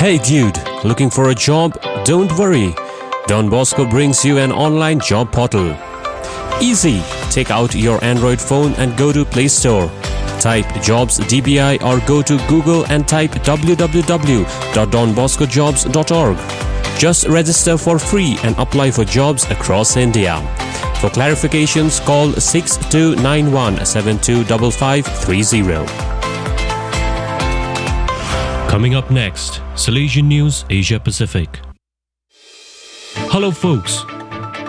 Hey dude, looking for a job? Don't worry. Don Bosco brings you an online job portal. Easy. Take out your Android phone and go to Play Store. Type jobs DBI or go to Google and type www.donboscojobs.org. Just register for free and apply for jobs across India. For clarifications, call 6291 725530. Coming up next, Salesian News Asia Pacific. Hello, folks.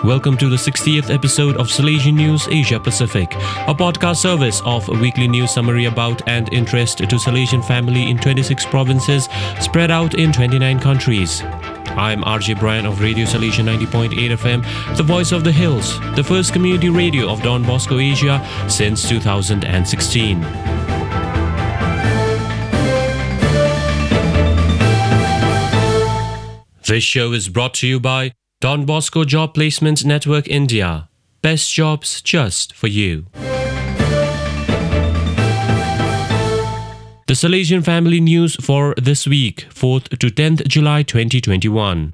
Welcome to the 60th episode of Salesian News Asia Pacific, a podcast service of a weekly news summary about and interest to Salesian family in 26 provinces spread out in 29 countries. I'm RJ Bryan of Radio Salesian 90.8 FM, the voice of the hills, the first community radio of Don Bosco Asia since 2016. This show is brought to you by Don Bosco Job Placement Network India. Best jobs just for you. The Salesian Family News for this week, 4th to 10th July 2021.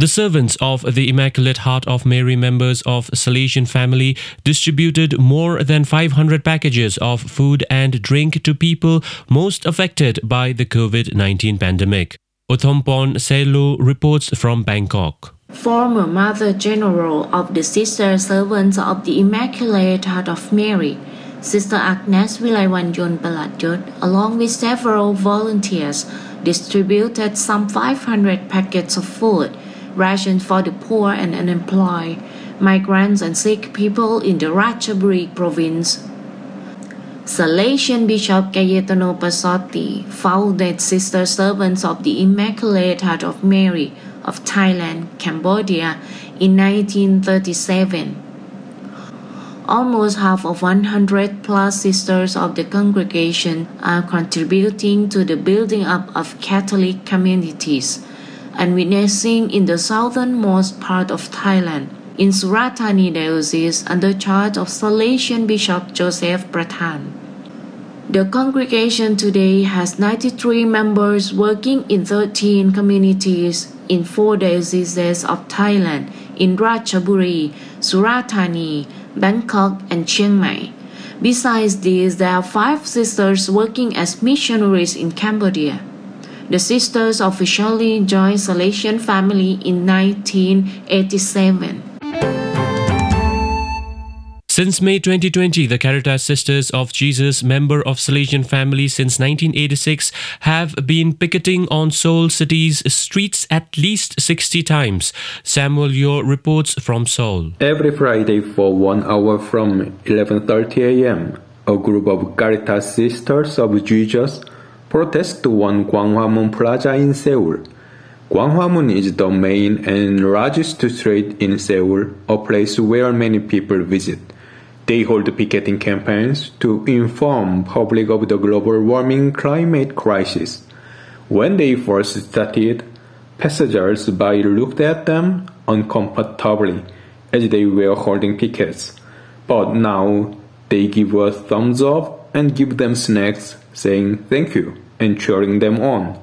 The servants of the Immaculate Heart of Mary members of Salesian family distributed more than 500 packages of food and drink to people most affected by the COVID 19 pandemic. Uthompon Selu reports from Bangkok. Former Mother General of the Sister Servants of the Immaculate Heart of Mary, Sister Agnes Vilaiwanyon Paladjot, along with several volunteers, distributed some 500 packets of food rations for the poor and unemployed, migrants and sick people in the Ratchaburi province. Salesian Bishop Gaetano Pasotti founded Sister Servants of the Immaculate Heart of Mary of Thailand, Cambodia in 1937. Almost half of 100 plus sisters of the congregation are contributing to the building up of Catholic communities and witnessing in the southernmost part of Thailand, in Surathani Diocese under charge of Salesian Bishop Joseph Prathan. The congregation today has 93 members working in 13 communities in four dioceses of Thailand in Ratchaburi, Surathani, Bangkok, and Chiang Mai. Besides this, there are five sisters working as missionaries in Cambodia. The sisters officially joined Salesian family in 1987. Since May 2020, the Caritas Sisters of Jesus, member of Salesian family since 1986, have been picketing on Seoul City's streets at least 60 times. Samuel Yo reports from Seoul. Every Friday for one hour from 11.30 a.m., a group of Caritas Sisters of Jesus protest to one Gwanghwamun Plaza in Seoul. Gwanghwamun is the main and largest street in Seoul, a place where many people visit. They hold picketing campaigns to inform public of the global warming climate crisis. When they first started, passengers by looked at them uncomfortably as they were holding pickets. But now they give a thumbs up and give them snacks, saying thank you and cheering them on.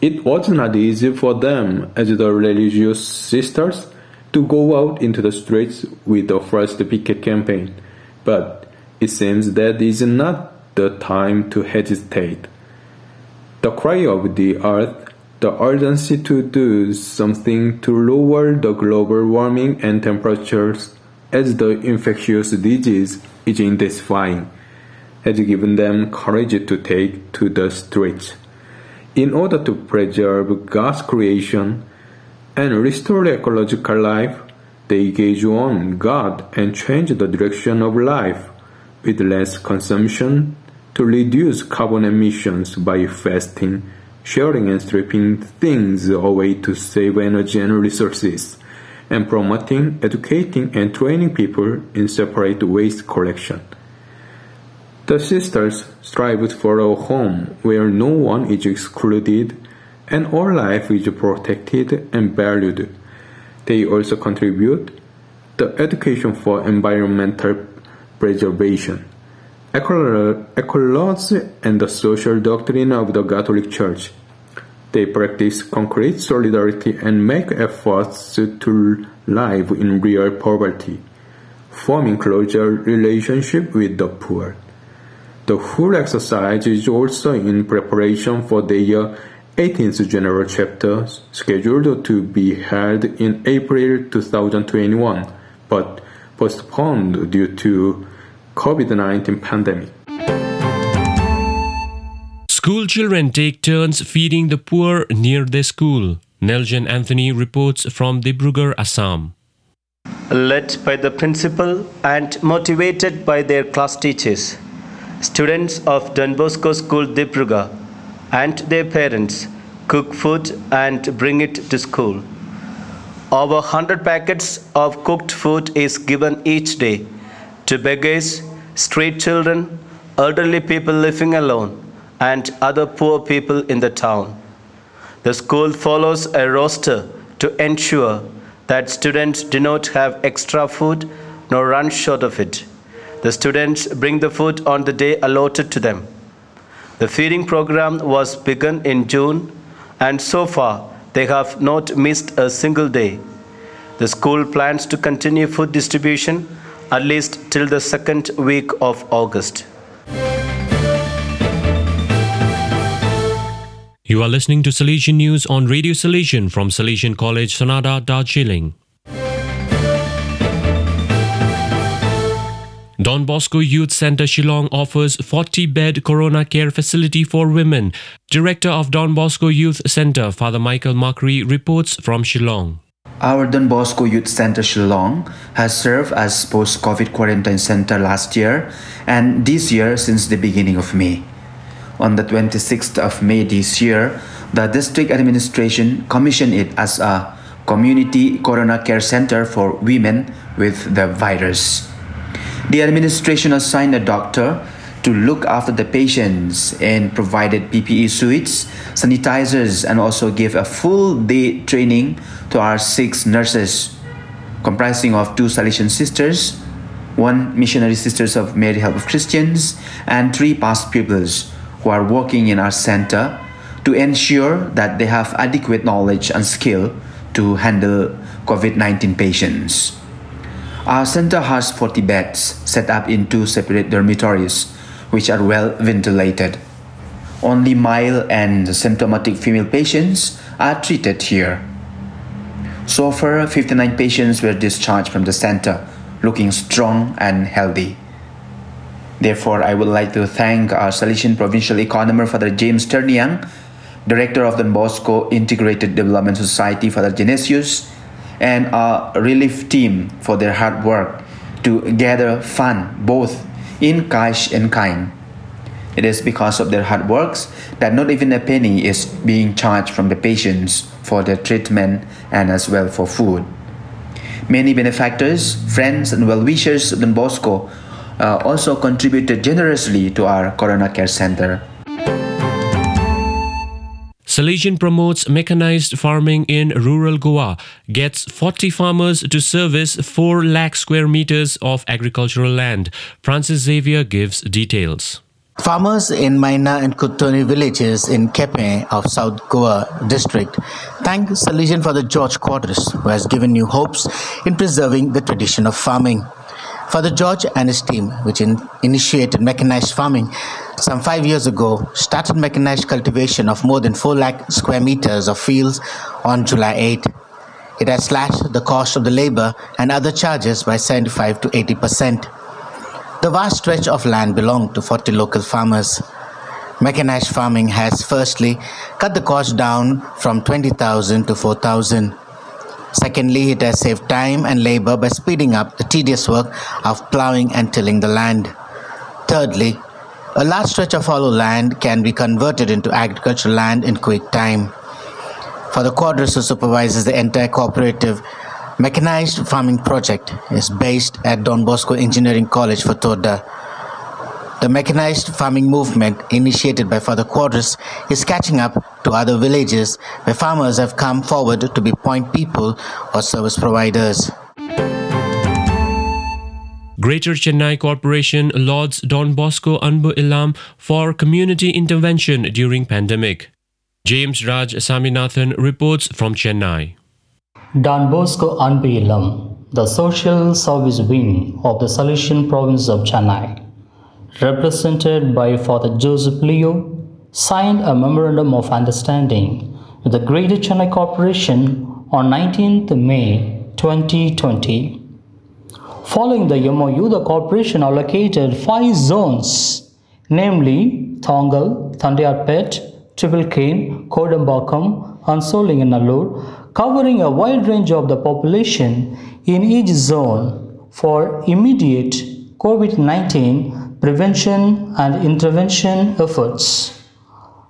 It was not easy for them as the religious sisters to go out into the streets with the first picket campaign but it seems that is not the time to hesitate. The cry of the earth, the urgency to do something to lower the global warming and temperatures as the infectious disease is intensifying, has given them courage to take to the streets. In order to preserve God's creation and restore ecological life, they gauge on God and change the direction of life with less consumption to reduce carbon emissions by fasting, sharing and stripping things away to save energy and resources, and promoting, educating, and training people in separate waste collection. The sisters strive for a home where no one is excluded and all life is protected and valued they also contribute the education for environmental preservation. ecology and the social doctrine of the Catholic Church. They practice concrete solidarity and make efforts to live in real poverty, forming closer relationship with the poor. The whole exercise is also in preparation for their 18th General Chapter, scheduled to be held in April 2021, but postponed due to COVID-19 pandemic. School children take turns feeding the poor near their school. Neljan Anthony reports from Dibrugarh, Assam. Led by the principal and motivated by their class teachers, students of Don Bosco School Dibrugarh and their parents cook food and bring it to school. Over 100 packets of cooked food is given each day to beggars, street children, elderly people living alone, and other poor people in the town. The school follows a roster to ensure that students do not have extra food nor run short of it. The students bring the food on the day allotted to them. The feeding program was begun in June, and so far they have not missed a single day. The school plans to continue food distribution at least till the second week of August. You are listening to Salesian News on Radio Salesian from Salesian College, Sonada, Darjeeling. Don Bosco Youth Center Shillong offers 40 bed corona care facility for women. Director of Don Bosco Youth Center, Father Michael Makri, reports from Shillong. Our Don Bosco Youth Center Shillong has served as post COVID quarantine center last year and this year since the beginning of May. On the 26th of May this year, the district administration commissioned it as a community corona care center for women with the virus. The administration assigned a doctor to look after the patients and provided PPE suits, sanitizers, and also gave a full day training to our six nurses, comprising of two Salesian sisters, one missionary sisters of Mary Help of Christians, and three past pupils who are working in our center to ensure that they have adequate knowledge and skill to handle COVID 19 patients. Our center has 40 beds set up in two separate dormitories, which are well ventilated. Only mild and symptomatic female patients are treated here. So far, 59 patients were discharged from the center, looking strong and healthy. Therefore, I would like to thank our Salesian Provincial Economist, Father James Terniang, Director of the Bosco Integrated Development Society, Father Genesius, and our relief team for their hard work to gather fund both in cash and kind. It is because of their hard works that not even a penny is being charged from the patients for their treatment and as well for food. Many benefactors, friends, and well wishers of Don Bosco uh, also contributed generously to our Corona Care Center. Salesian promotes mechanized farming in rural Goa, gets 40 farmers to service 4 lakh square meters of agricultural land. Francis Xavier gives details. Farmers in Maina and Kutoni villages in Quepem of South Goa district thank Salesian Father George Quadras, who has given new hopes in preserving the tradition of farming. Father George and his team, which in, initiated mechanized farming some five years ago, started mechanized cultivation of more than 4 lakh square meters of fields on July 8. It has slashed the cost of the labor and other charges by 75 to 80 percent. The vast stretch of land belonged to 40 local farmers. Mechanized farming has firstly cut the cost down from 20,000 to 4,000. Secondly, it has saved time and labor by speeding up the tedious work of plowing and tilling the land. Thirdly, a large stretch of hollow land can be converted into agricultural land in quick time. For the Quadras who supervises the entire cooperative, mechanized farming project is based at Don Bosco Engineering College Fatorda. The mechanized farming movement initiated by Father Quadras is catching up to other villages where farmers have come forward to be point people or service providers. Greater Chennai Corporation lauds Don Bosco Anbu Illam for community intervention during pandemic. James Raj Saminathan reports from Chennai. Don Bosco Anbu Illam, the social service wing of the Salesian province of Chennai, represented by Father Joseph Leo, signed a memorandum of understanding with the Greater Chennai Corporation on 19th May 2020 Following the MOU, the corporation allocated five zones, namely Thongal, Thandiyarpet, Triple Cane, Kodambakkam, and Sholinganallur, covering a wide range of the population in each zone for immediate COVID 19 prevention and intervention efforts.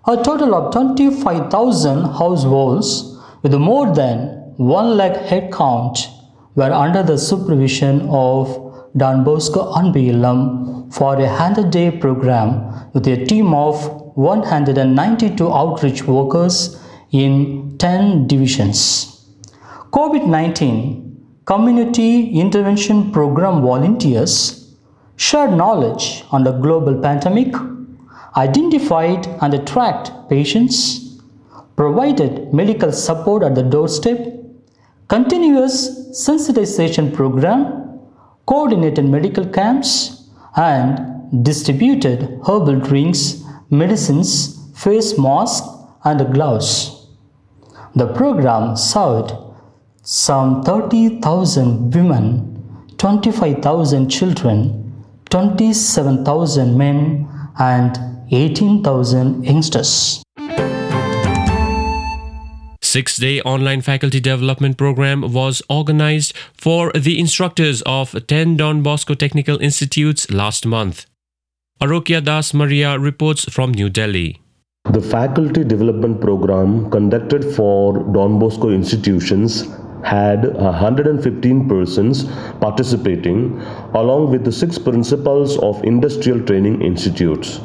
A total of 25,000 households with more than 1 lakh head count were under the supervision of Don Bosco Anbu Illam for a 100 day program with a team of 192 outreach workers in 10 divisions. COVID 19 Community Intervention Program volunteers shared knowledge on the global pandemic, identified and tracked patients, provided medical support at the doorstep, continuous sensitization program, coordinated medical camps, and distributed herbal drinks, medicines, face masks, and gloves. The program served some 30,000 women, 25,000 children, 27,000 men, and 18,000 youngsters. Six day online faculty development program was organized for the instructors of 10 Don Bosco Technical Institutes last month. Arokya Das Maria reports from New Delhi. The faculty development program conducted for Don Bosco institutions had 115 persons participating along with the six principals of industrial training institutes.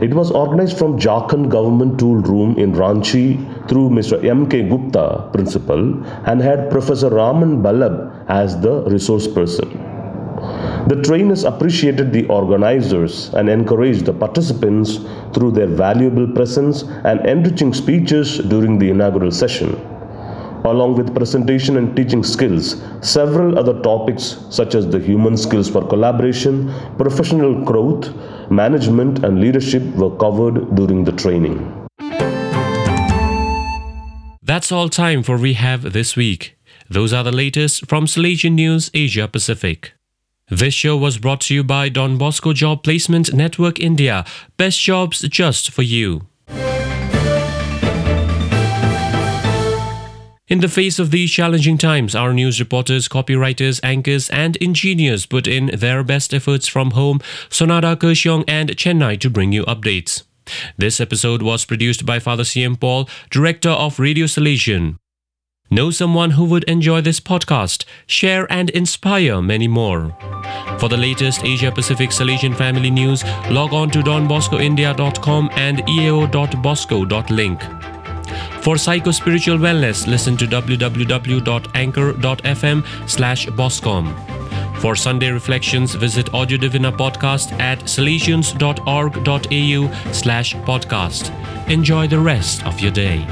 It was organized from Jharkhand Government Tool Room in Ranchi through Mr. M.K. Gupta, principal, and had Professor Raman Balab as the resource person. The trainers appreciated the organizers and encouraged the participants through their valuable presence and enriching speeches during the inaugural session. Along with presentation and teaching skills, several other topics such as the human skills for collaboration, professional growth, management, and leadership were covered during the training. That's all time for we have this week. Those are the latest from Salesian News Asia Pacific. This show was brought to you by Don Bosco Job Placement Network India. Best jobs just for you. In the face of these challenging times, our news reporters, copywriters, anchors, and engineers put in their best efforts from home, Sonada Kershaw and Chennai to bring you updates. This episode was produced by Father CM Paul, Director of Radio Salesian. Know someone who would enjoy this podcast? Share and inspire many more. For the latest Asia Pacific Salesian family news, log on to donboscoindia.com and eo.bosco.link. For psycho-spiritual wellness, listen to www.anchor.fm slash boscom. For Sunday reflections, visit Audio Divina podcast at salesians.org.au slash podcast. Enjoy the rest of your day.